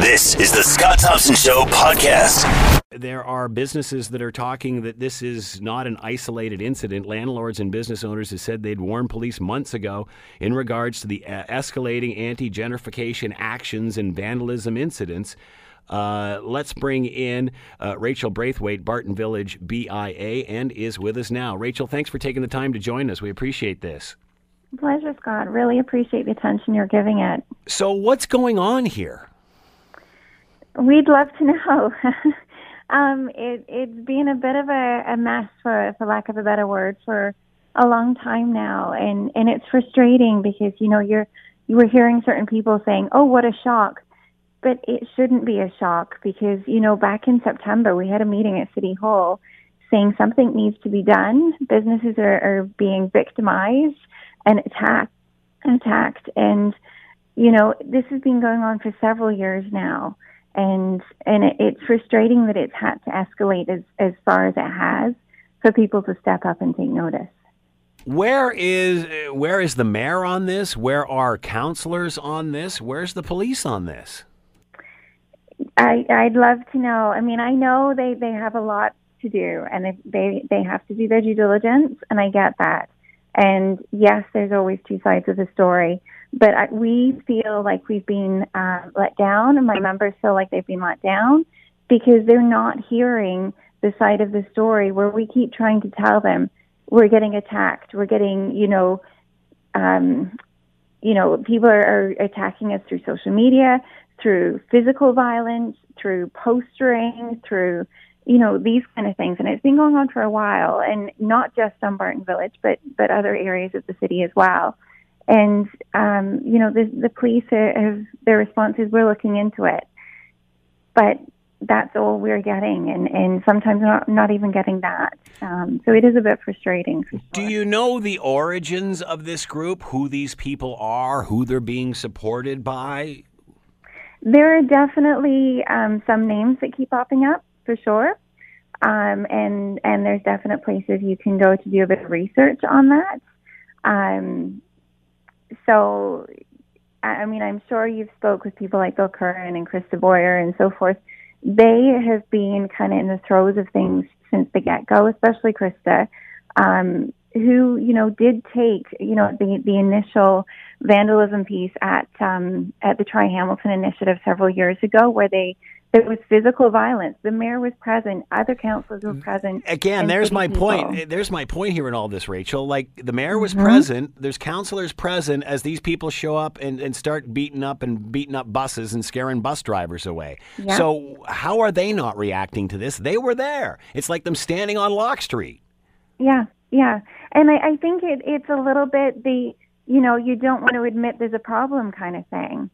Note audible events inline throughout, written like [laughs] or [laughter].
This is the Scott Thompson Show podcast. There are businesses that are talking that this is not an isolated incident. Landlords and business owners have said they'd warned police months ago in regards to the uh, escalating anti gentrification actions and vandalism incidents. Uh, let's bring in uh, Rachel Braithwaite, Barton Village BIA, and is with us now. Rachel, thanks for taking the time to join us. We appreciate this. Pleasure, Scott. Really appreciate the attention you're giving it. So, what's going on here? We'd love to know. [laughs] um, it, it's been a bit of a, a mess, for, for lack of a better word, for a long time now, and and it's frustrating because you know you're you were hearing certain people saying, "Oh, what a shock," but it shouldn't be a shock because you know back in September we had a meeting at City Hall saying something needs to be done. Businesses are, are being victimized and attacked, attacked, and you know this has been going on for several years now and and it, it's frustrating that it's had to escalate as as far as it has for people to step up and take notice. Where is where is the mayor on this? Where are councillors on this? Where's the police on this? I I'd love to know. I mean, I know they they have a lot to do, and they they they have to do their due diligence, and I get that. And yes, there's always two sides of the story. But I, we feel like we've been uh, let down, and my members feel like they've been let down because they're not hearing the side of the story where we keep trying to tell them we're getting attacked, we're getting, you know, um, you know, people are, are attacking us through social media, through physical violence, through postering, through you know these kind of things, and it's been going on for a while, and not just Dumbarton Village, but but other areas of the city as well. And um, you know, the, the police have their responses. We're looking into it, but that's all we're getting, and and sometimes not not even getting that. Um, so it is a bit frustrating. Sure. Do you know the origins of this group? Who these people are? Who they're being supported by? There are definitely um, some names that keep popping up for sure. Um, and and there's definite places you can go to do a bit of research on that. Um, so, I mean, I'm sure you've spoke with people like Bill Curran and Krista Boyer and so forth. They have been kind of in the throes of things since the get go, especially Krista, um, who you know did take you know the the initial vandalism piece at um, at the Try Hamilton initiative several years ago, where they there was physical violence. The mayor was present. Other councillors were present. Again, there's my people. point. There's my point here in all this, Rachel. Like the mayor was mm-hmm. present. There's councillors present as these people show up and, and start beating up and beating up buses and scaring bus drivers away. Yeah. So how are they not reacting to this? They were there. It's like them standing on Locke Street. Yeah, yeah. And I, I think it, it's a little bit the, you know, you don't want to admit there's a problem kind of thing.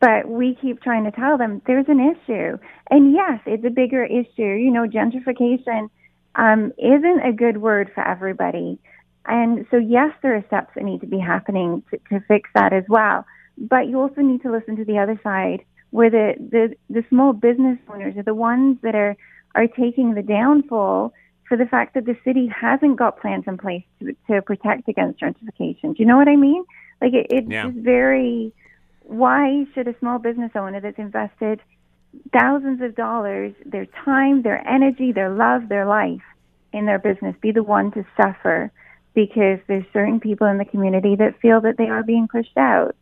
But we keep trying to tell them there's an issue. And yes, it's a bigger issue. You know, gentrification um, isn't a good word for everybody. And so, yes, there are steps that need to be happening to, to fix that as well. But you also need to listen to the other side, where the, the, the small business owners are the ones that are, are taking the downfall for the fact that the city hasn't got plans in place to, to protect against gentrification. Do you know what I mean? Like it, it's yeah. very why should a small business owner that's invested thousands of dollars, their time, their energy, their love, their life in their business be the one to suffer because there's certain people in the community that feel that they are being pushed out?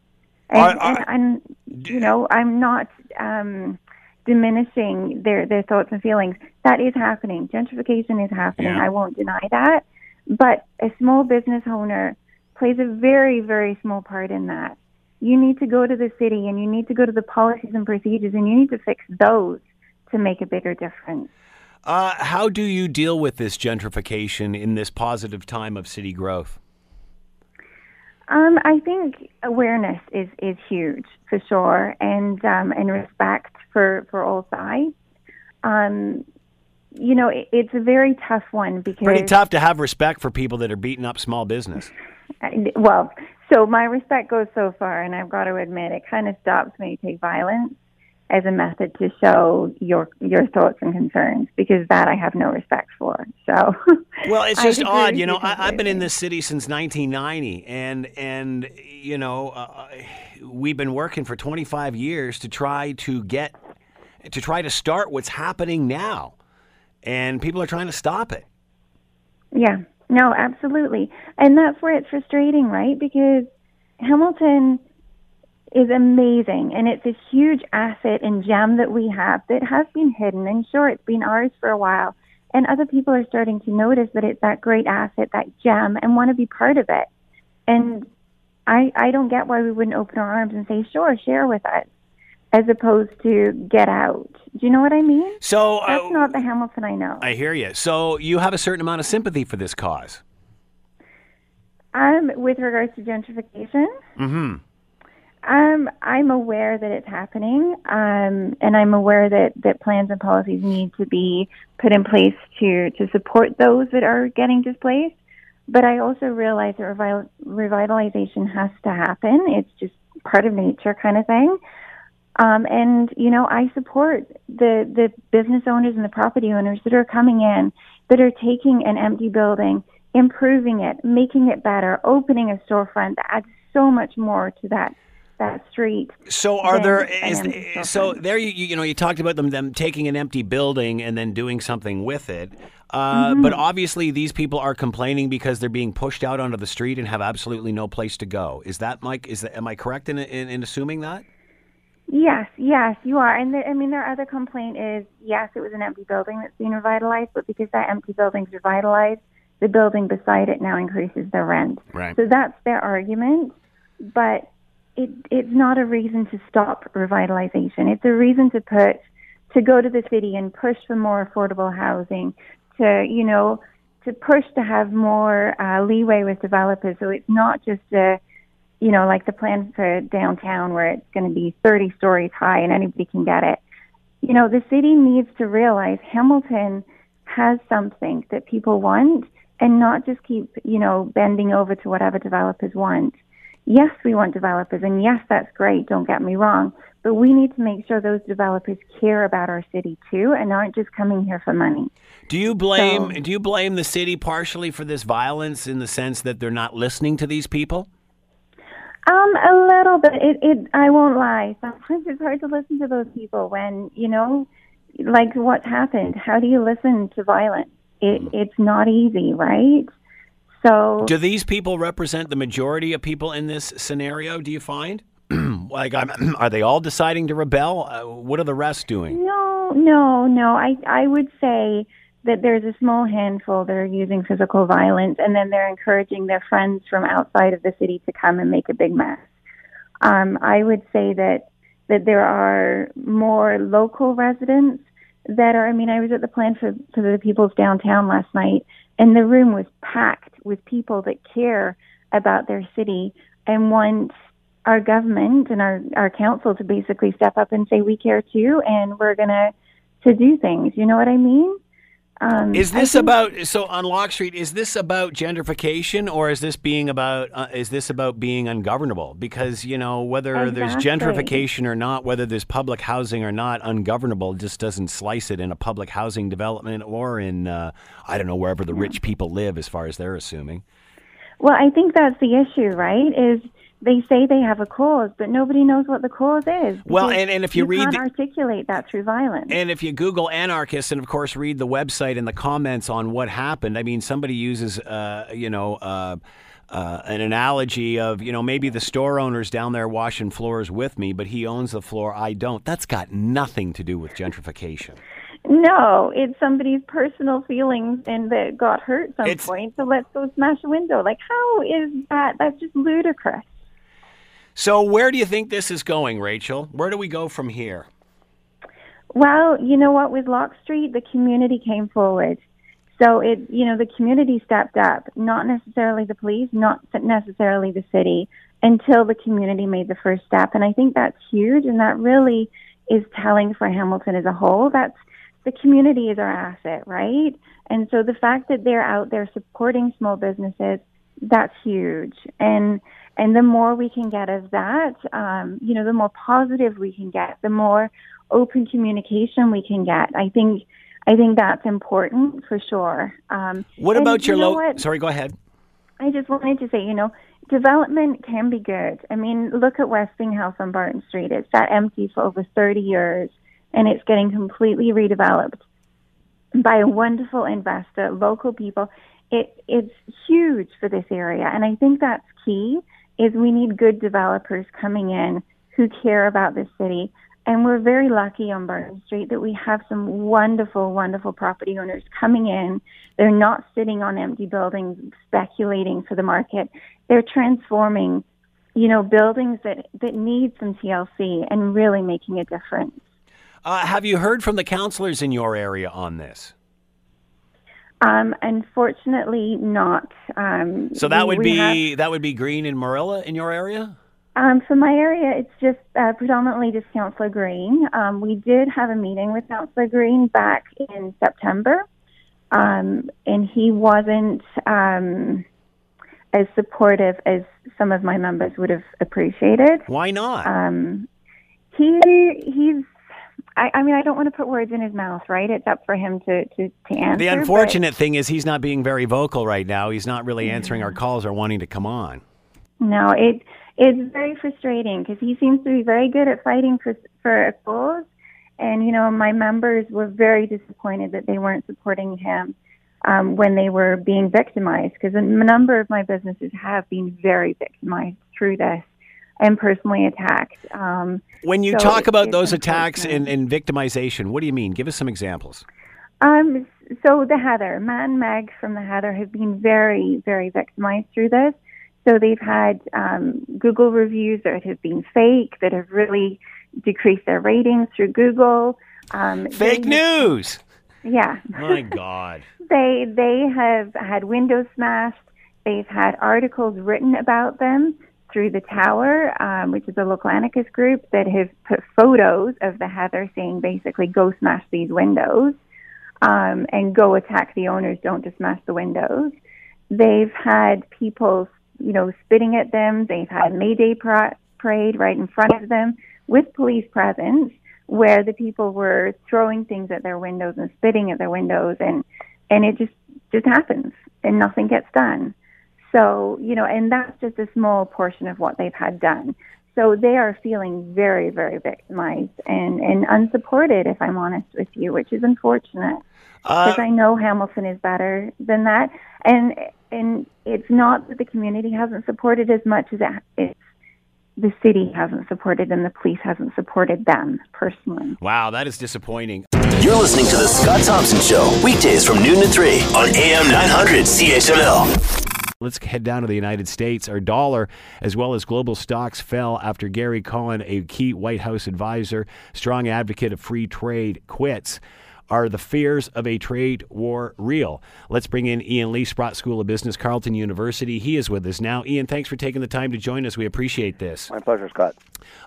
And, I, I, and, and you know, I'm not um, diminishing their, their thoughts and feelings. That is happening. Gentrification is happening. Yeah. I won't deny that. But a small business owner plays a very, very small part in that you need to go to the city and you need to go to the policies and procedures and you need to fix those to make a bigger difference. Uh, how do you deal with this gentrification in this positive time of city growth? Um, I think awareness is, is huge for sure, and um, and respect for, for all sides. Um, you know, it, it's a very tough one because pretty tough to have respect for people that are beating up small business. [laughs] Well, so my respect goes so far, and I've got to admit, it kind of stops when you take violence. as a method to show your your thoughts and concerns because that I have no respect for. So [laughs] Well, it's just odd, you know. I, have been in this city since 1990 and and you know, uh, we've been working for 25 years to try to get to try to start what's happening now. And people are trying to stop it. Yeah. No, absolutely. And that's where it's frustrating, right? Because Hamilton is amazing and it's a huge asset and gem that we have that has been hidden and sure it's been ours for a while and other people are starting to notice that it's that great asset that gem and want to be part of it and i i don't get why we wouldn't open our arms and say sure share with us as opposed to get out. Do you know what i mean? So that's uh, not the hamilton i know. I hear you so you have a certain amount of sympathy for this cause? Um with regards to gentrification? Mm-hmm. Um, I'm aware that it's happening, um, and I'm aware that, that plans and policies need to be put in place to, to support those that are getting displaced. But I also realize that revital- revitalization has to happen. It's just part of nature, kind of thing. Um, and you know, I support the the business owners and the property owners that are coming in, that are taking an empty building, improving it, making it better, opening a storefront that adds so much more to that that street. So are there is so there you you know you talked about them them taking an empty building and then doing something with it. Uh, mm-hmm. But obviously, these people are complaining because they're being pushed out onto the street and have absolutely no place to go. Is that Mike? Is that, am I correct in, in, in assuming that? Yes, yes, you are. And the, I mean, their other complaint is yes, it was an empty building that's being revitalized, but because that empty building's revitalized, the building beside it now increases their rent. Right. So that's their argument. But it, it's not a reason to stop revitalization. It's a reason to put to go to the city and push for more affordable housing, to you know, to push to have more uh, leeway with developers. So it's not just a, you know, like the plan for downtown where it's going to be 30 stories high and anybody can get it. You know, the city needs to realize Hamilton has something that people want and not just keep, you know, bending over to whatever developers want yes, we want developers, and yes, that's great, don't get me wrong, but we need to make sure those developers care about our city too and aren't just coming here for money. Do you blame so, do you blame the city partially for this violence in the sense that they're not listening to these people? Um, a little bit. It, it I won't lie. Sometimes it's hard to listen to those people when, you know, like what happened. How do you listen to violence? It, mm. it's not easy, right? So, do these people represent the majority of people in this scenario? Do you find? [clears throat] like, I'm, [clears throat] are they all deciding to rebel? Uh, what are the rest doing? No, no, no. I I would say that there's a small handful that are using physical violence, and then they're encouraging their friends from outside of the city to come and make a big mess. Um, I would say that that there are more local residents that are. I mean, I was at the plan for for the people's downtown last night, and the room was packed with people that care about their city and want our government and our, our council to basically step up and say we care too and we're gonna to do things. You know what I mean? Um, is this think, about so on Locke Street? Is this about gentrification, or is this being about uh, is this about being ungovernable? Because you know whether exactly. there's gentrification or not, whether there's public housing or not, ungovernable just doesn't slice it in a public housing development or in uh, I don't know wherever the yeah. rich people live, as far as they're assuming. Well, I think that's the issue, right? Is they say they have a cause, but nobody knows what the cause is. Well, and, and if you, you read can't the, articulate that through violence, and if you Google anarchists, and of course read the website and the comments on what happened, I mean, somebody uses, uh, you know. Uh, uh, an analogy of you know maybe the store owner's down there washing floors with me, but he owns the floor, I don't. That's got nothing to do with gentrification. No, it's somebody's personal feelings and that got hurt some it's, point. So let's go smash a window. Like how is that? That's just ludicrous. So, where do you think this is going, Rachel? Where do we go from here? Well, you know what? With Locke Street, the community came forward. So it, you know, the community stepped up, not necessarily the police, not necessarily the city, until the community made the first step. And I think that's huge, and that really is telling for Hamilton as a whole. That's the community is our asset, right? And so the fact that they're out there supporting small businesses, that's huge. And and the more we can get of that, um, you know, the more positive we can get, the more open communication we can get. I think I think that's important for sure. Um, what about your you know low? what? Sorry, go ahead. I just wanted to say, you know, development can be good. I mean, look at Westinghouse on Barton Street. It's sat empty for over 30 years, and it's getting completely redeveloped by a wonderful investor, local people. It, it's huge for this area, and I think that's key. Is we need good developers coming in who care about the city, and we're very lucky on Barton Street that we have some wonderful, wonderful property owners coming in. They're not sitting on empty buildings speculating for the market. They're transforming, you know, buildings that, that need some TLC and really making a difference. Uh, have you heard from the councillors in your area on this? Um, unfortunately, not. Um, So that we- would we be have- that would be Green and Merulla in your area. Um, for my area, it's just uh, predominantly just Councillor Green. Um, we did have a meeting with Councillor Green back in September, um, and he wasn't um, as supportive as some of my members would have appreciated. Why not? Um, he he's. I, I mean, I don't want to put words in his mouth, right? It's up for him to to, to answer. the but- unfortunate thing is he's not being very vocal right now. He's not really answering our calls or wanting to come on. No, it it's very frustrating because he seems to be very good at fighting for for a cause, and you know my members were very disappointed that they weren't supporting him um, when they were being victimized because a number of my businesses have been very victimized through this and personally attacked. Um, When you So talk it's- about those attacks and, and victimization, what do you mean? Give us some examples. Um, so the Heather, Matt and Meg from the Heather have been very, very victimized through this. So they've had um, Google reviews that have been fake, that have really decreased their ratings through Google. Um, Fake they- news. Yeah, My [laughs] God. they they have had windows smashed. They've had articles written about them through the Tower, um, which is a local anarchist group that have put photos of the Heather saying basically go smash these windows um, and go attack the owners. Don't just smash the windows. They've had people, you know, spitting at them. They've had Mayday pra- parade right in front of them with police presence, where the people were throwing things at their windows and spitting at their windows, and and it just just happens, and nothing gets done. So you know, and that's just a small portion of what they've had done. So they are feeling very, very victimized and, and unsupported, if I'm honest with you, which is unfortunate Uh, because I know Hamilton is better than that. And and it's not that the community hasn't supported as much as it, it's the city hasn't supported and the police hasn't supported them personally. wow, that is disappointing. You're listening to The Scott Thompson Show, weekdays from noon to 3 on AM 900 CHML. Let's head down to the United States. Our dollar, as well as global stocks, fell after Gary Cohn, a key White House advisor, strong advocate of free trade, quits. Are the fears of a trade war real? Let's bring in Ian Lee, Sprott School of Business, Carleton University. He is with us now. Ian, thanks for taking the time to join us. We appreciate this. My pleasure, Scott.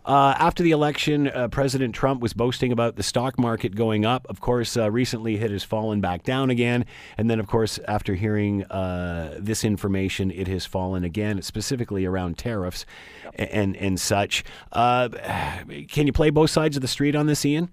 Uh, after the election, uh, President Trump was boasting about the stock market going up. Of course, uh, recently it has fallen back down again. And then, of course, after hearing uh, this information, it has fallen again, specifically around tariffs and, and such. Uh, [sighs] can you play both sides of the street on this, Ian?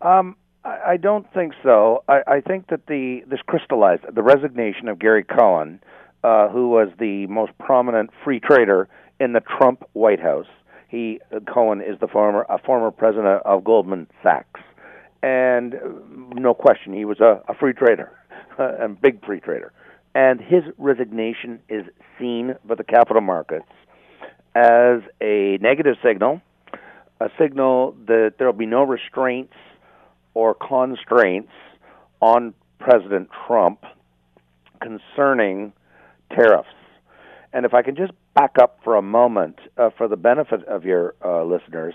Um, I, don't think so. I, I think that the this crystallized the resignation of Gary Cohn, uh, who was the most prominent free trader in the Trump White House. He uh, Cohn is the former a former president of Goldman Sachs, and uh, no question he was a, a free trader, [laughs] a big free trader. And his resignation is seen by the capital markets as a negative signal, a signal that there will be no restraints or constraints on President Trump concerning tariffs. And if I can just back up for a moment uh, for the benefit of your uh, listeners,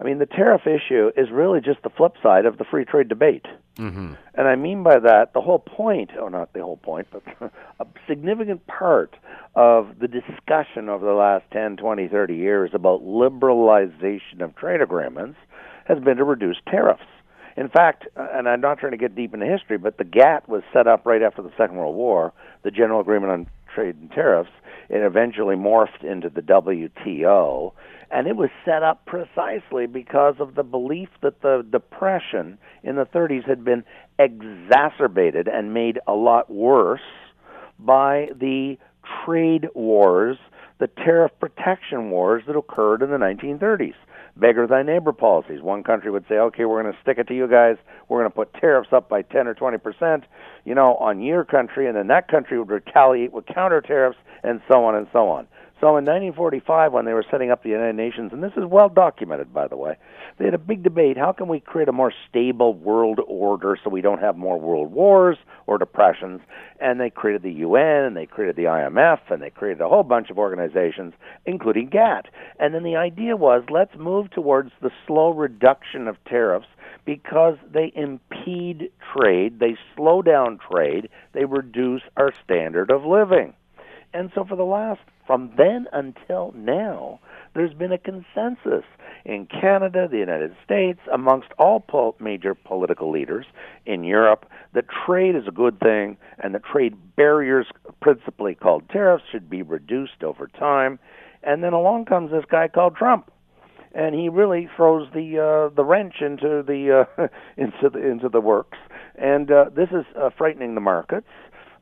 I mean, the tariff issue is really just the flip side of the free trade debate. Mm-hmm. And I mean by that the whole point, or not the whole point, but [laughs] a significant part of the discussion over the last 10, 20, 30 years about liberalization of trade agreements has been to reduce tariffs. In fact, uh, and I'm not trying to get deep into history, but the GATT was set up right after the Second World War, the General Agreement on Trade and Tariffs. It eventually morphed into the WTO, And it was set up precisely because of the belief that the Depression in the 30s had been exacerbated and made a lot worse by the trade wars, the tariff protection wars that occurred in the 1930s beggar thy neighbor policies. One country would say, okay, we're going to stick it to you guys. We're going to put tariffs up by 10 or 20 percent, you know, on your country, and then that country would retaliate with counter tariffs, and so on and so on. So in 1945, when they were setting up the United Nations, and this is well documented, by the way, they had a big debate. How can we create a more stable world order so we don't have more world wars or depressions? And they created the UN, and they created the IMF, and they created a whole bunch of organizations, including GATT. And then the idea was let's move towards the slow reduction of tariffs because they impede trade, they slow down trade, they reduce our standard of living. And so for the last from then until now, there's been a consensus in Canada, the United States, amongst all major political leaders in Europe that trade is a good thing and that trade barriers, principally called tariffs, should be reduced over time. And then along comes this guy called Trump. And he really throws the uh, the wrench into the uh, [laughs] into the into the works, and uh, this is uh, frightening the markets,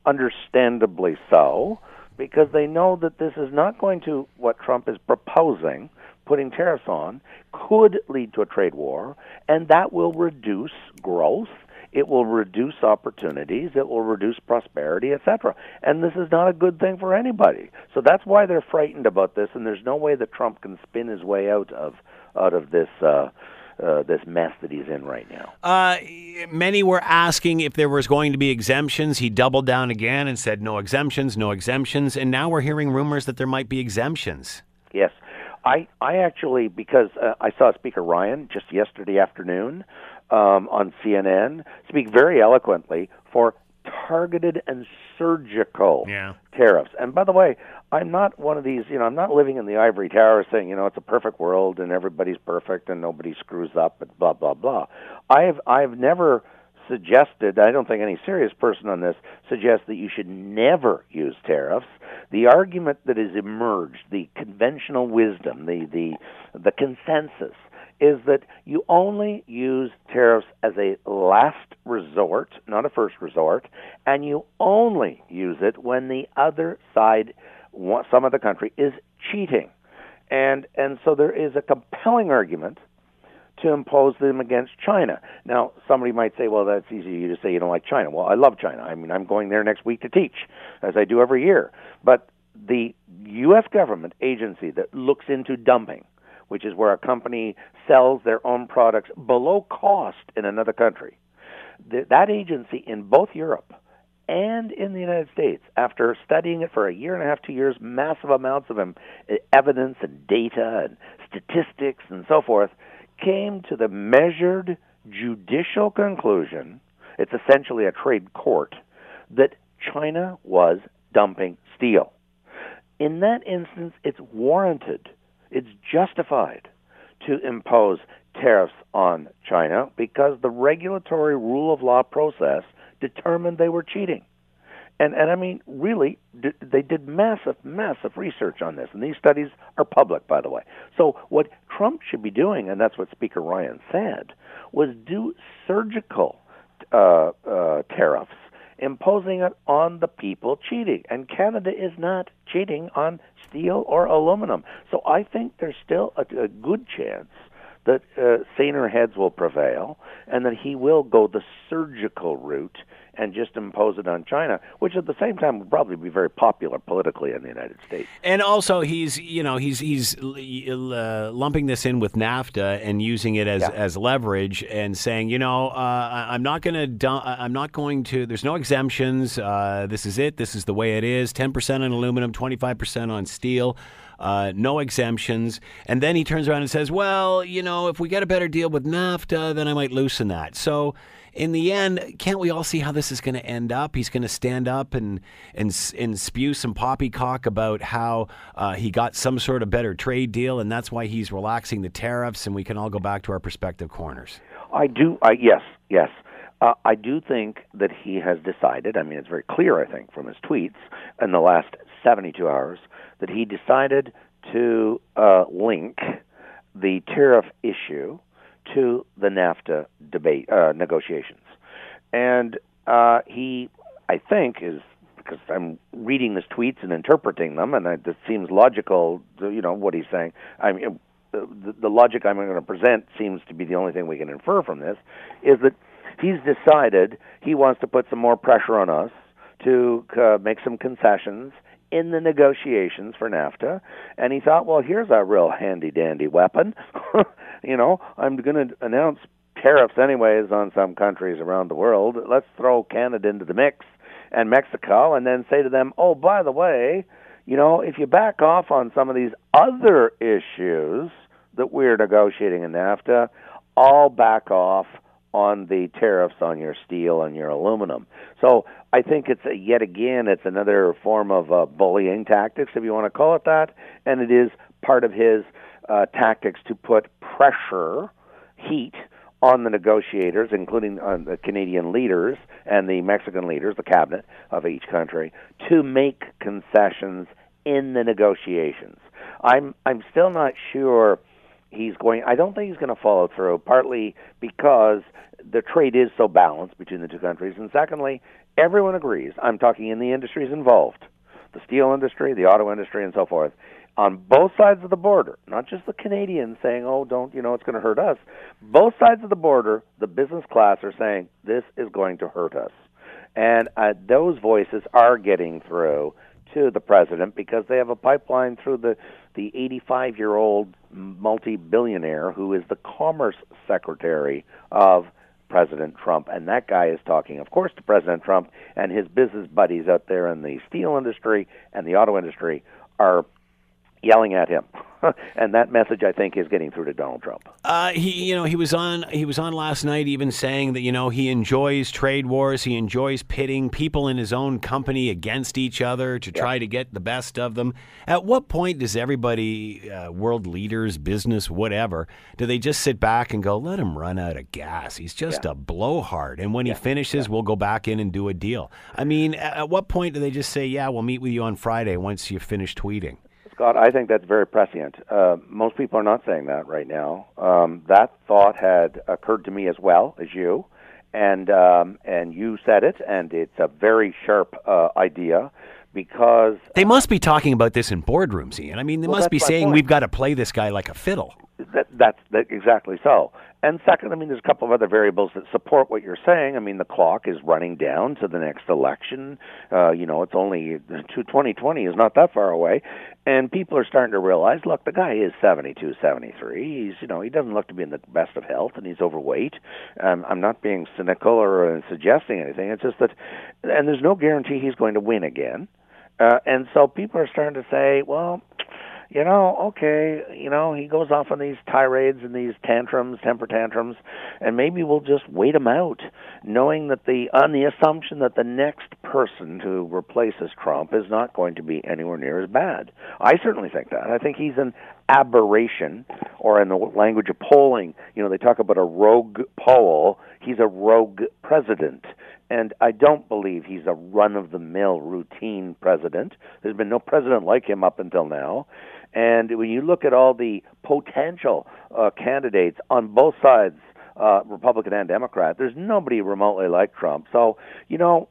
understandably so because they know that this is not going to what Trump is proposing, putting tariffs on, could lead to a trade war, and that will reduce growth. It will reduce opportunities. It will reduce prosperity, etc. And this is not a good thing for anybody. So that's why they're frightened about this. And there's no way that Trump can spin his way out of out of this uh, uh, this mess that he's in right now. Uh, many were asking if there was going to be exemptions. He doubled down again and said no exemptions, no exemptions. And now we're hearing rumors that there might be exemptions. Yes. I, I actually, because uh, I saw Speaker Ryan just yesterday afternoon um, on CNN speak very eloquently for targeted and surgical yeah. tariffs. And by the way, I'm not one of these, you know, I'm not living in the ivory tower saying, you know, it's a perfect world and everybody's perfect and nobody screws up and blah blah blah. I've I've never suggested, I don't think any serious person on this suggests that you should never use tariffs. The argument that has emerged, the conventional wisdom, the the the consensus is that you only use tariffs as a last resort, not a first resort, and you only use it when the other side, some of the country, is cheating. And, and so there is a compelling argument to impose them against China. Now, somebody might say, well, that's easy You to say you don't like China. Well, I love China. I mean, I'm going there next week to teach, as I do every year. But the U.S. government agency that looks into dumping, which is where a company sells their own products below cost in another country. that agency in both Europe and in the United States, after studying it for a year and a half, two years, massive amounts of evidence and data and statistics and so forth, came to the measured judicial conclusion it's essentially a trade court that China was dumping steel. In that instance, it's warranted it's justified to impose tariffs on China because the regulatory rule of law process determined they were cheating. And and I mean, really, they did massive, massive research on this, and these studies are public, by the way. So what Trump should be doing, and that's what Speaker Ryan said, was do surgical uh, uh, tariffs imposing it on the people cheating. And Canada is not cheating on steel or aluminum. So I think there's still a, a good chance that uh, saner heads will prevail and that he will go the surgical route and just impose it on China, which at the same time would probably be very popular politically in the United States. And also, he's you know he's he's uh, lumping this in with NAFTA and using it as, yeah. as leverage and saying, you know, uh, I'm not going to I'm not going to. There's no exemptions. Uh, this is it. This is the way it is. Ten percent on aluminum, twenty five percent on steel. Uh, no exemptions. And then he turns around and says, well, you know, if we get a better deal with NAFTA, then I might loosen that. So in the end, can't we all see how this is going to end up? He's going to stand up and and and spew some poppycock about how uh, he got some sort of better trade deal, and that's why he's relaxing the tariffs, and we can all go back to our prospective corners. I do. I yes, yes. Uh, I do think that he has decided. I mean, it's very clear. I think from his tweets in the last 72 hours that he decided to uh, link the tariff issue to the NAFTA debate uh, negotiations, and uh, he, I think, is because I'm reading his tweets and interpreting them, and it seems logical. To, you know what he's saying. I mean, the, the logic I'm going to present seems to be the only thing we can infer from this is that he's decided he wants to put some more pressure on us to uh, make some concessions in the negotiations for NAFTA, and he thought, well, here's a real handy dandy weapon. [laughs] you know, I'm going to announce tariffs anyways on some countries around the world. Let's throw Canada into the mix and Mexico, and then say to them, oh, by the way, you know, if you back off on some of these other issues that we're negotiating in NAFTA, I'll back off on the tariffs on your steel and your aluminum. So I think it's a, yet again it's another form of uh, bullying tactics, if you want to call it that, and it is part of his uh, tactics to put pressure, heat on the negotiators, including on uh, the Canadian leaders and the Mexican leaders, the cabinet of each country, to make concessions in the negotiations. I'm I'm still not sure he's going. I don't think he's going to follow through. Partly because the trade is so balanced between the two countries, and secondly, everyone agrees. I'm talking in the industries involved, the steel industry, the auto industry, and so forth on both sides of the border, not just the Canadians saying, "Oh, don't you know it's going to hurt us." Both sides of the border, the business class are saying this is going to hurt us, and uh, those voices are getting through to the president because they have a pipeline through the the 85 year old multi billionaire who is the commerce secretary of President Trump, and that guy is talking, of course, to President Trump and his business buddies out there in the steel industry and the auto industry are yelling at him. [laughs] and that message, I think, is getting through to Donald Trump. Uh, he, you know, he was on. He was on last night, even saying that you know he enjoys trade wars. He enjoys pitting people in his own company against each other to try to get the best of them. At what point does everybody, uh, world leaders, business, whatever, do they just sit back and go, "Let him run out of gas. He's just yeah. a blowhard." And when yeah. he finishes, we'll go back in and do a deal. I mean, at what point do they just say, "Yeah, we'll meet with you on Friday once you finish tweeting"? Scott, I think that's very prescient. Uh, most people are not saying that right now. Um, that thought had occurred to me as well as you, and um, and you said it, and it's a very sharp uh, idea because they must be talking about this in boardrooms, Ian. I mean, they well, must be saying point. we've got to play this guy like a fiddle. That, that's that, exactly so. And second, I mean, there's a couple of other variables that support what you're saying. I mean, the clock is running down to the next election. Uh, you know, it's only 2020 is not that far away, and people are starting to realize, look, the guy is 72, 73. He's, you know, he doesn't look to be in the best of health, and he's overweight. Um, I'm not being cynical or uh, suggesting anything. It's just that, and there's no guarantee he's going to win again. Uh, and so people are starting to say, well, you know, okay, you know, he goes off on these tirades and these tantrums, temper tantrums, and maybe we'll just wait him out, knowing that the on the assumption that the next person who replaces Trump is not going to be anywhere near as bad. I certainly think that. I think he's an aberration, or in the language of polling, you know, they talk about a rogue poll. He's a rogue president. And I don't believe he's a run of the mill routine president. There's been no president like him up until now. And when you look at all the potential uh, candidates on both sides, uh, Republican and Democrat, there's nobody remotely like Trump. So, you know,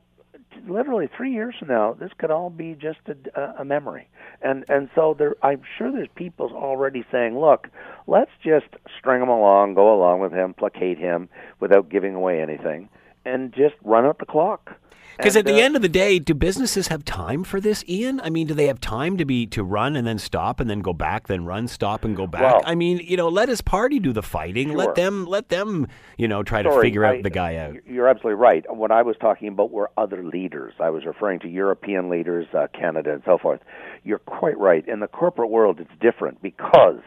literally three years from now, this could all be just a, a memory. And and so there, I'm sure there's people already saying, look, let's just string him along, go along with him, placate him without giving away anything, and just run out the clock. Because at the uh, end of the day, do businesses have time for this, Ian? I mean, do they have time to be to run and then stop and then go back, then run, stop and go back? Well, I mean, you know, let his party do the fighting. Sure. Let them, let them, you know, try Sorry, to figure I, out the guy out. You're absolutely right. What I was talking about were other leaders. I was referring to European leaders, uh, Canada, and so forth. You're quite right. In the corporate world, it's different because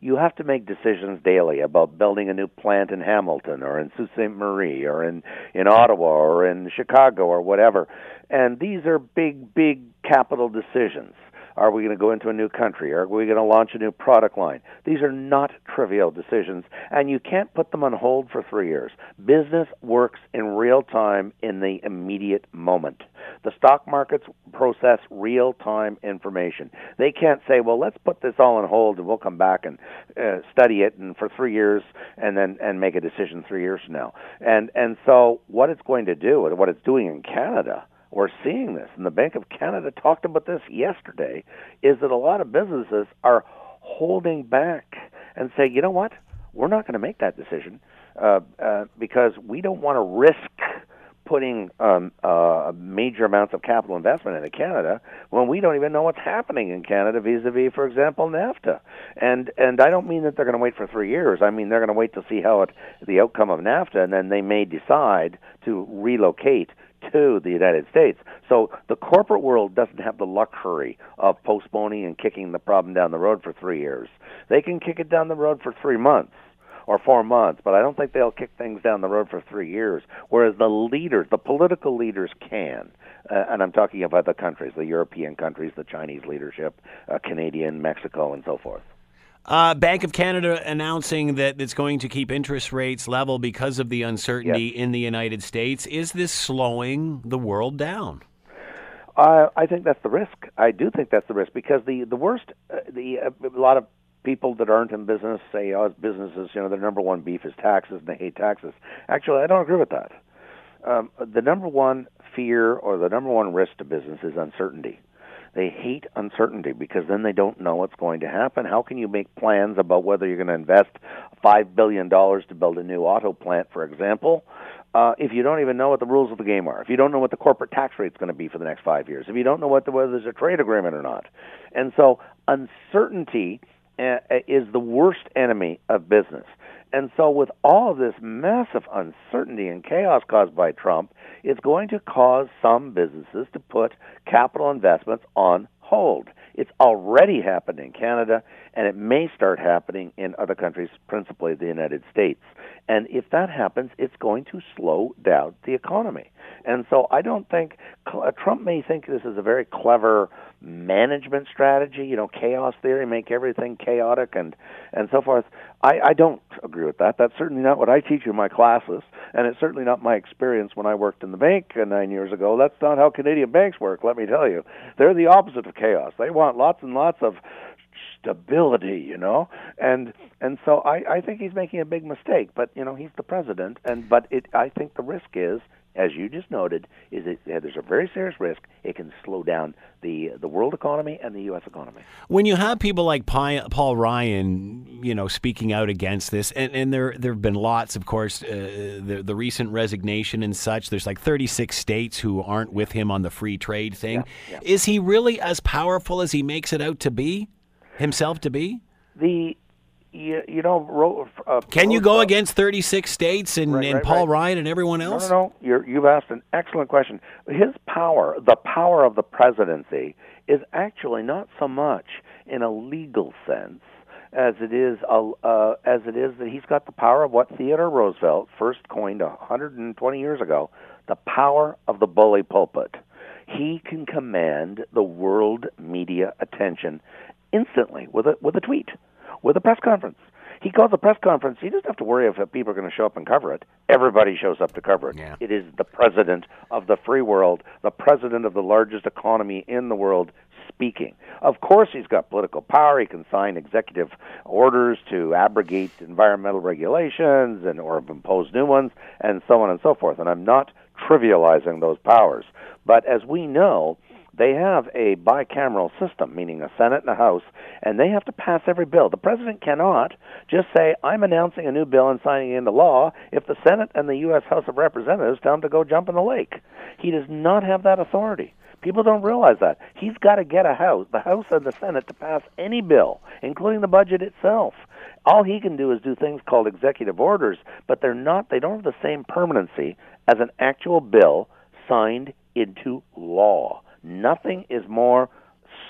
you have to make decisions daily about building a new plant in Hamilton or in Sault Ste. Marie or in, in Ottawa or in Chicago or whatever. And these are big, big capital decisions. Are we going to go into a new country? Are we going to launch a new product line? These are not trivial decisions, and you can't put them on hold for three years. Business works in real time in the immediate moment. The stock markets process real time information. They can't say, well, let's put this all on hold and we'll come back and uh, study it and for three years and then and make a decision three years from now. And and so what it's going to do and what it's doing in Canada we're seeing this, and the Bank of Canada talked about this yesterday, is that a lot of businesses are holding back and say, you know what, we're not going to make that decision uh, uh, because we don't want to risk putting um, uh, major amounts of capital investment into Canada when we don't even know what's happening in Canada vis-a-vis, for example, NAFTA. And and I don't mean that they're going to wait for three years. I mean they're going to wait to see how it the outcome of NAFTA, and then they may decide to relocate to the United States. So the corporate world doesn't have the luxury of postponing and kicking the problem down the road for three years. They can kick it down the road for three months or four months, but I don't think they'll kick things down the road for three years. Whereas the leaders, the political leaders, can. Uh, and I'm talking about the countries, the European countries, the Chinese leadership, uh, Canadian, Mexico, and so forth. Uh, Bank of Canada announcing that it's going to keep interest rates level because of the uncertainty yes. in the United States. Is this slowing the world down? Uh, I think that's the risk. I do think that's the risk because the the worst, uh, the uh, a lot of people that aren't in business say, "Oh, businesses, you know, their number one beef is taxes, and they hate taxes." Actually, I don't agree with that. Um, the number one fear or the number one risk to business is uncertainty. They hate uncertainty because then they don't know what's going to happen. How can you make plans about whether you're going to invest five billion dollars to build a new auto plant, for example, uh, if you don't even know what the rules of the game are? If you don't know what the corporate tax rate is going to be for the next five years? If you don't know the, whether there's a trade agreement or not? And so uncertainty uh, is the worst enemy of business. And so, with all this massive uncertainty and chaos caused by Trump, it's going to cause some businesses to put capital investments on hold. It's already happened in Canada, and it may start happening in other countries, principally the United States. And if that happens, it's going to slow down the economy. And so I don't think uh, Trump may think this is a very clever management strategy, you know, chaos theory, make everything chaotic and and so forth. I, I don't agree with that. That's certainly not what I teach in my classes, and it's certainly not my experience when I worked in the bank uh, nine years ago. That's not how Canadian banks work. Let me tell you, they're the opposite of chaos. They want lots and lots of stability, you know, and and so I I think he's making a big mistake. But you know, he's the president, and but it I think the risk is as you just noted, is that there's a very serious risk it can slow down the the world economy and the U.S. economy. When you have people like Paul Ryan, you know, speaking out against this, and, and there there have been lots, of course, uh, the the recent resignation and such. There's like 36 states who aren't with him on the free trade thing. Yeah, yeah. Is he really as powerful as he makes it out to be, himself to be? The you, you know, uh, can you go against 36 states and, right, and right, Paul right. Ryan and everyone else? No, no, no. You're, you've asked an excellent question. His power, the power of the presidency, is actually not so much in a legal sense as it is uh, as it is that he's got the power of what Theodore Roosevelt first coined 120 years ago, the power of the bully pulpit. He can command the world media attention instantly with a with a tweet with a press conference. He calls a press conference. He doesn't have to worry if people are going to show up and cover it. Everybody shows up to cover it. Yeah. It is the president of the free world, the president of the largest economy in the world speaking. Of course, he's got political power. He can sign executive orders to abrogate environmental regulations and or impose new ones, and so on and so forth. And I'm not trivializing those powers, but as we know, they have a bicameral system, meaning a Senate and a House, and they have to pass every bill. The president cannot just say, I'm announcing a new bill and signing it into law if the Senate and the U.S. House of Representatives tell him to go jump in the lake. He does not have that authority. People don't realize that. He's got to get a House, the House and the Senate, to pass any bill, including the budget itself. All he can do is do things called executive orders, but they're not, they don't have the same permanency as an actual bill signed into law. Nothing is more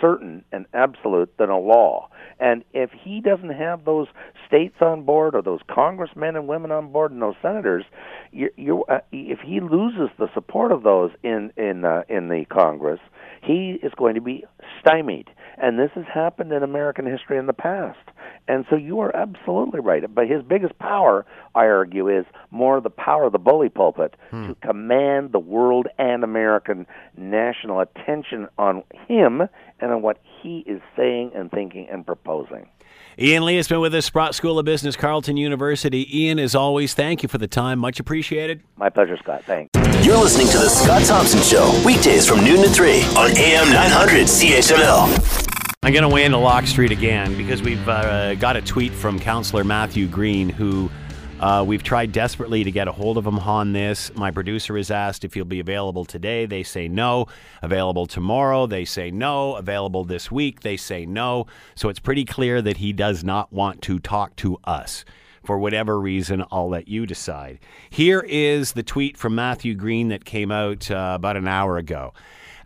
certain and absolute than a law. And if he doesn't have those states on board, or those congressmen and women on board, and those senators, you, you, uh, if he loses the support of those in in uh, in the Congress, he is going to be stymied. And this has happened in American history in the past. And so you are absolutely right. But his biggest power, I argue, is more the power of the bully pulpit hmm. to command the world and American national attention on him and on what he is saying and thinking and proposing. Ian Lee has been with us, Sprott School of Business, Carleton University. Ian, as always, thank you for the time. Much appreciated. My pleasure, Scott. Thanks. You're listening to The Scott Thompson Show, weekdays from noon to 3 on AM 900 CHML. I'm going to weigh into Locke Street again because we've uh, got a tweet from Councillor Matthew Green who uh, we've tried desperately to get a hold of him on this. My producer has asked if he'll be available today. They say no. Available tomorrow. They say no. Available this week. They say no. So it's pretty clear that he does not want to talk to us. For whatever reason, I'll let you decide. Here is the tweet from Matthew Green that came out uh, about an hour ago.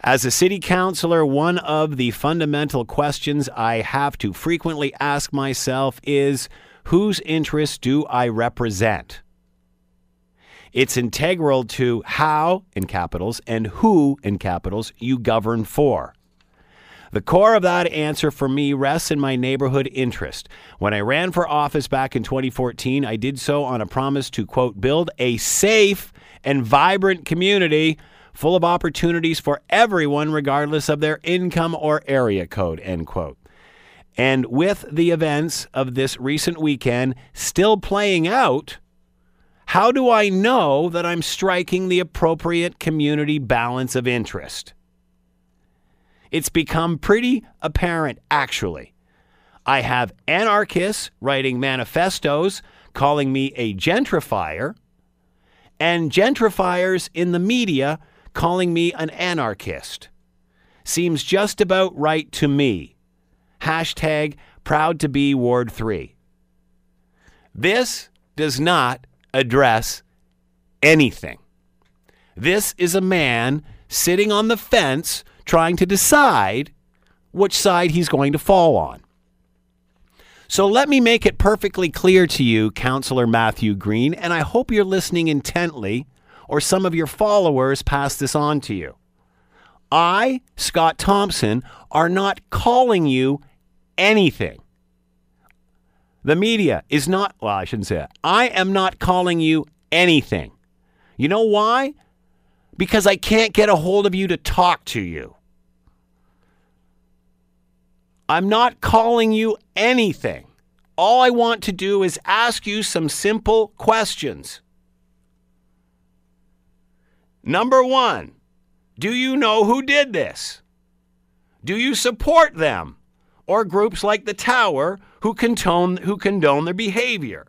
As a city councilor, one of the fundamental questions I have to frequently ask myself is whose interests do I represent? It's integral to how, in capitals, and who, in capitals, you govern for. The core of that answer for me rests in my neighborhood interest. When I ran for office back in 2014, I did so on a promise to, quote, build a safe and vibrant community full of opportunities for everyone, regardless of their income or area code, end quote. And with the events of this recent weekend still playing out, how do I know that I'm striking the appropriate community balance of interest? It's become pretty apparent, actually. I have anarchists writing manifestos calling me a gentrifier, and gentrifiers in the media calling me an anarchist. Seems just about right to me. Hashtag proud to be Ward 3. This does not address anything. This is a man sitting on the fence trying to decide which side he's going to fall on. So let me make it perfectly clear to you, Councillor Matthew Green, and I hope you're listening intently, or some of your followers pass this on to you. I, Scott Thompson, are not calling you anything. The media is not, well, I shouldn't say that. I am not calling you anything. You know why? Because I can't get a hold of you to talk to you. I'm not calling you anything. All I want to do is ask you some simple questions. Number one, do you know who did this? Do you support them? or groups like the Tower who condone, who condone their behavior.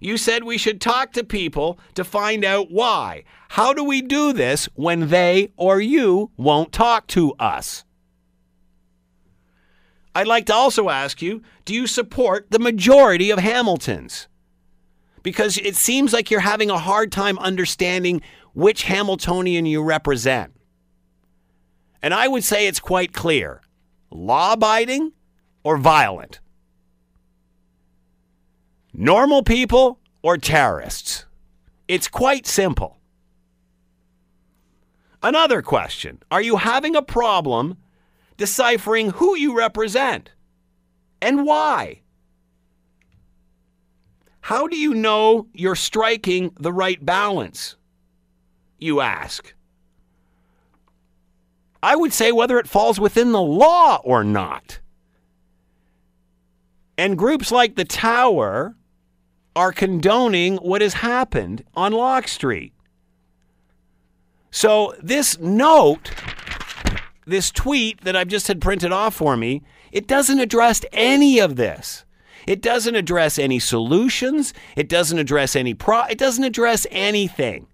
You said we should talk to people to find out why. How do we do this when they or you won't talk to us? I'd like to also ask you do you support the majority of Hamiltons? Because it seems like you're having a hard time understanding which Hamiltonian you represent. And I would say it's quite clear law abiding or violent? Normal people or terrorists? It's quite simple. Another question Are you having a problem deciphering who you represent and why? How do you know you're striking the right balance? You ask. I would say whether it falls within the law or not. And groups like the Tower are condoning what has happened on Locke Street. So, this note, this tweet that I've just had printed off for me, it doesn't address any of this. It doesn't address any solutions. It doesn't address any pro. It doesn't address anything.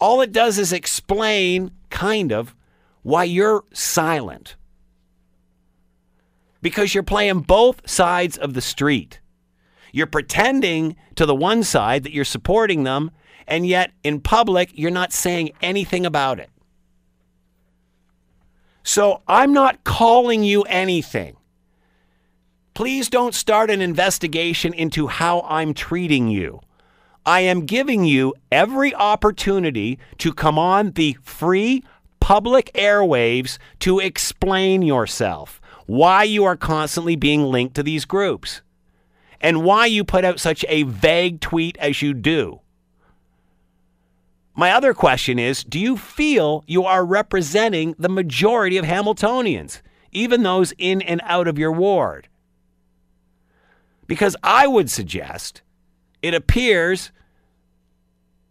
All it does is explain, kind of, why you're silent. Because you're playing both sides of the street. You're pretending to the one side that you're supporting them, and yet in public, you're not saying anything about it. So I'm not calling you anything. Please don't start an investigation into how I'm treating you. I am giving you every opportunity to come on the free public airwaves to explain yourself, why you are constantly being linked to these groups, and why you put out such a vague tweet as you do. My other question is Do you feel you are representing the majority of Hamiltonians, even those in and out of your ward? Because I would suggest it appears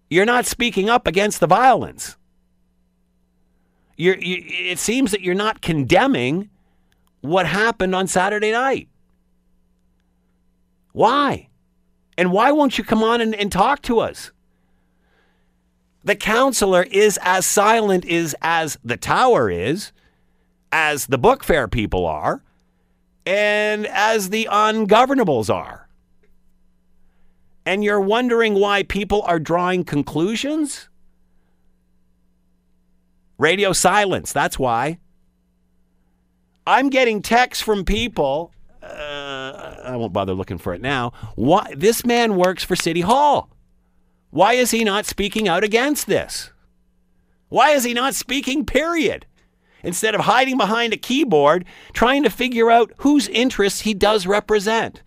you're not speaking up against the violence. You, it seems that you're not condemning what happened on Saturday night. Why? And why won't you come on and, and talk to us? The counselor is as silent is as the tower is, as the book fair people are, and as the ungovernables are. And you're wondering why people are drawing conclusions? Radio silence, that's why. I'm getting texts from people. Uh, I won't bother looking for it now. Why, this man works for City Hall. Why is he not speaking out against this? Why is he not speaking, period? Instead of hiding behind a keyboard, trying to figure out whose interests he does represent.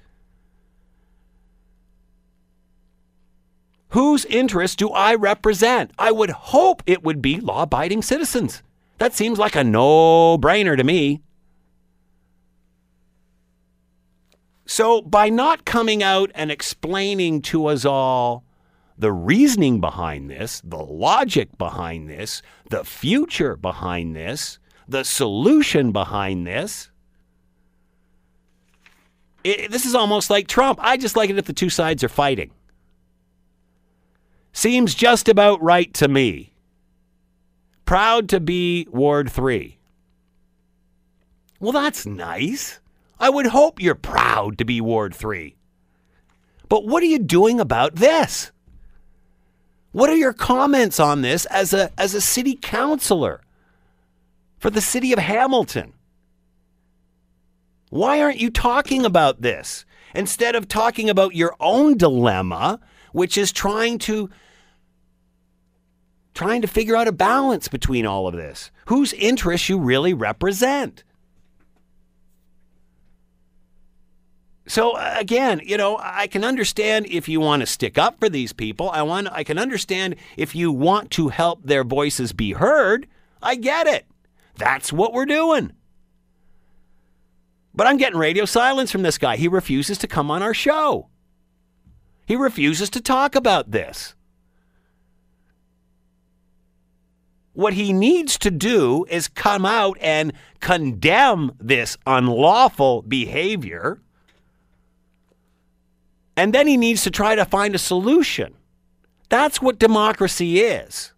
Whose interests do I represent? I would hope it would be law abiding citizens. That seems like a no brainer to me. So, by not coming out and explaining to us all the reasoning behind this, the logic behind this, the future behind this, the solution behind this. It, this is almost like Trump. I just like it if the two sides are fighting. Seems just about right to me. Proud to be Ward 3. Well, that's nice. I would hope you're proud to be Ward 3. But what are you doing about this? What are your comments on this as a as a city councilor for the city of Hamilton? Why aren't you talking about this instead of talking about your own dilemma, which is trying to trying to figure out a balance between all of this? Whose interests you really represent? So again, you know, I can understand if you want to stick up for these people. I want I can understand if you want to help their voices be heard. I get it. That's what we're doing. But I'm getting radio silence from this guy. He refuses to come on our show. He refuses to talk about this. What he needs to do is come out and condemn this unlawful behavior and then he needs to try to find a solution. That's what democracy is.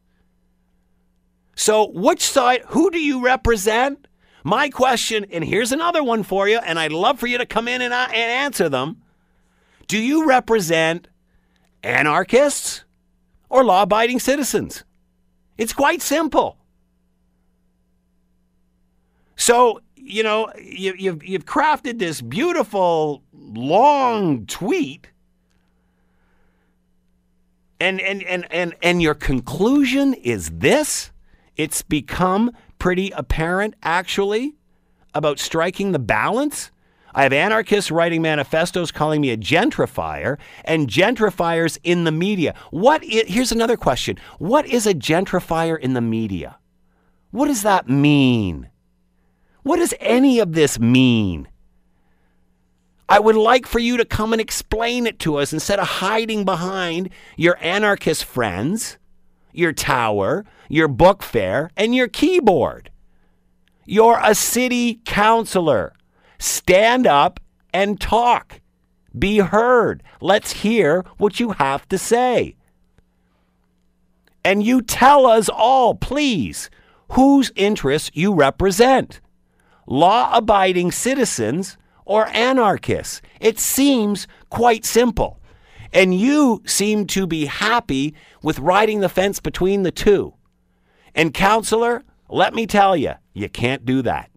So, which side, who do you represent? My question, and here's another one for you, and I'd love for you to come in and, uh, and answer them. Do you represent anarchists or law abiding citizens? It's quite simple. So, you know, you, you've, you've crafted this beautiful long tweet and and and and and your conclusion is this it's become pretty apparent actually about striking the balance I have anarchists writing manifestos calling me a gentrifier and gentrifiers in the media. What is, here's another question. What is a gentrifier in the media? What does that mean? What does any of this mean? I would like for you to come and explain it to us instead of hiding behind your anarchist friends, your tower, your book fair, and your keyboard. You're a city councilor. Stand up and talk. Be heard. Let's hear what you have to say. And you tell us all, please, whose interests you represent. Law abiding citizens or anarchists. It seems quite simple. And you seem to be happy with riding the fence between the two. And, counselor, let me tell you, you can't do that.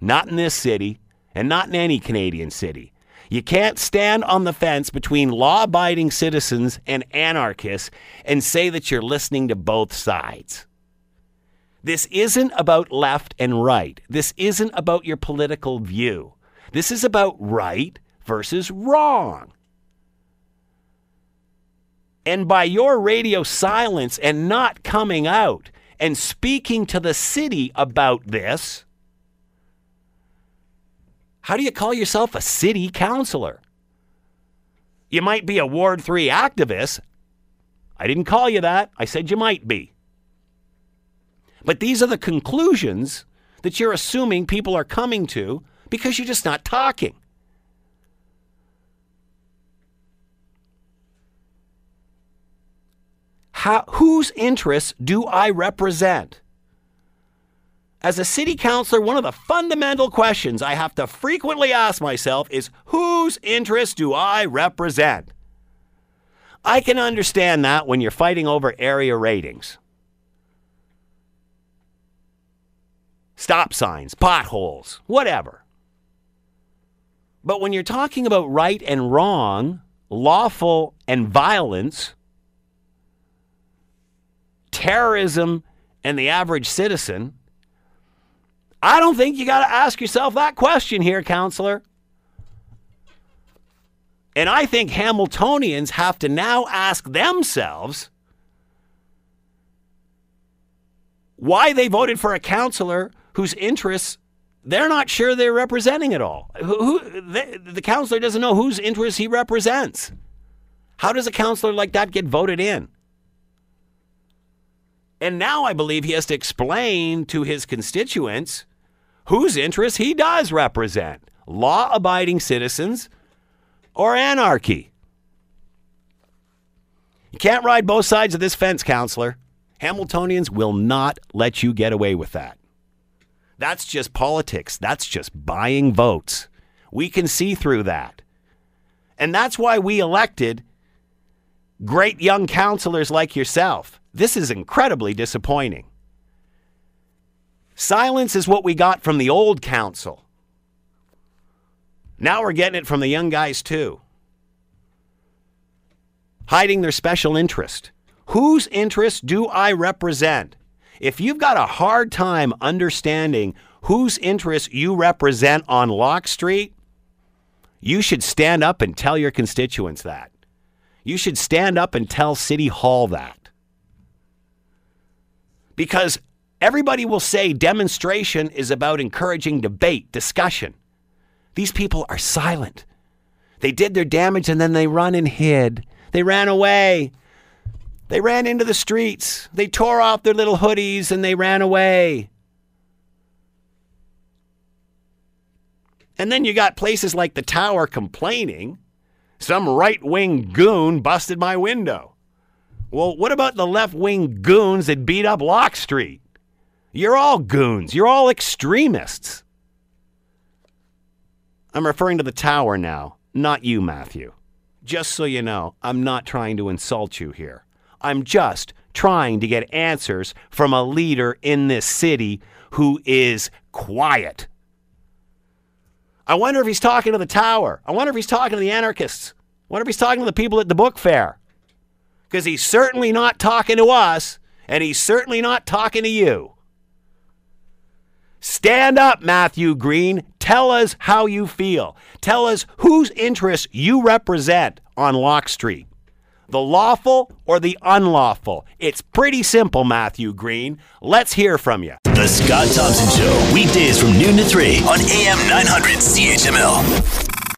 Not in this city, and not in any Canadian city. You can't stand on the fence between law abiding citizens and anarchists and say that you're listening to both sides. This isn't about left and right. This isn't about your political view. This is about right versus wrong. And by your radio silence and not coming out and speaking to the city about this, how do you call yourself a city councilor? You might be a Ward 3 activist. I didn't call you that. I said you might be. But these are the conclusions that you're assuming people are coming to because you're just not talking. How, whose interests do I represent? As a city councilor, one of the fundamental questions I have to frequently ask myself is whose interests do I represent? I can understand that when you're fighting over area ratings. Stop signs, potholes, whatever. But when you're talking about right and wrong, lawful and violence, terrorism and the average citizen, I don't think you got to ask yourself that question here, counselor. And I think Hamiltonians have to now ask themselves why they voted for a counselor whose interests they're not sure they're representing at all. Who, who the, the counselor doesn't know whose interests he represents. How does a counselor like that get voted in? And now I believe he has to explain to his constituents whose interests he does represent law abiding citizens or anarchy. You can't ride both sides of this fence, counselor. Hamiltonians will not let you get away with that. That's just politics. That's just buying votes. We can see through that. And that's why we elected great young counselors like yourself. This is incredibly disappointing. Silence is what we got from the old council. Now we're getting it from the young guys too. Hiding their special interest. Whose interest do I represent? If you've got a hard time understanding whose interests you represent on Locke Street, you should stand up and tell your constituents that. You should stand up and tell City Hall that. Because everybody will say demonstration is about encouraging debate, discussion. These people are silent. They did their damage and then they run and hid. They ran away. They ran into the streets. They tore off their little hoodies and they ran away. And then you got places like the Tower complaining some right wing goon busted my window. Well, what about the left wing goons that beat up Locke Street? You're all goons. You're all extremists. I'm referring to the tower now, not you, Matthew. Just so you know, I'm not trying to insult you here. I'm just trying to get answers from a leader in this city who is quiet. I wonder if he's talking to the tower. I wonder if he's talking to the anarchists. I wonder if he's talking to the people at the book fair. Because he's certainly not talking to us, and he's certainly not talking to you. Stand up, Matthew Green. Tell us how you feel. Tell us whose interests you represent on Locke Street. The lawful or the unlawful? It's pretty simple, Matthew Green. Let's hear from you. The Scott Thompson Show, weekdays from noon to 3 on AM 900 CHML.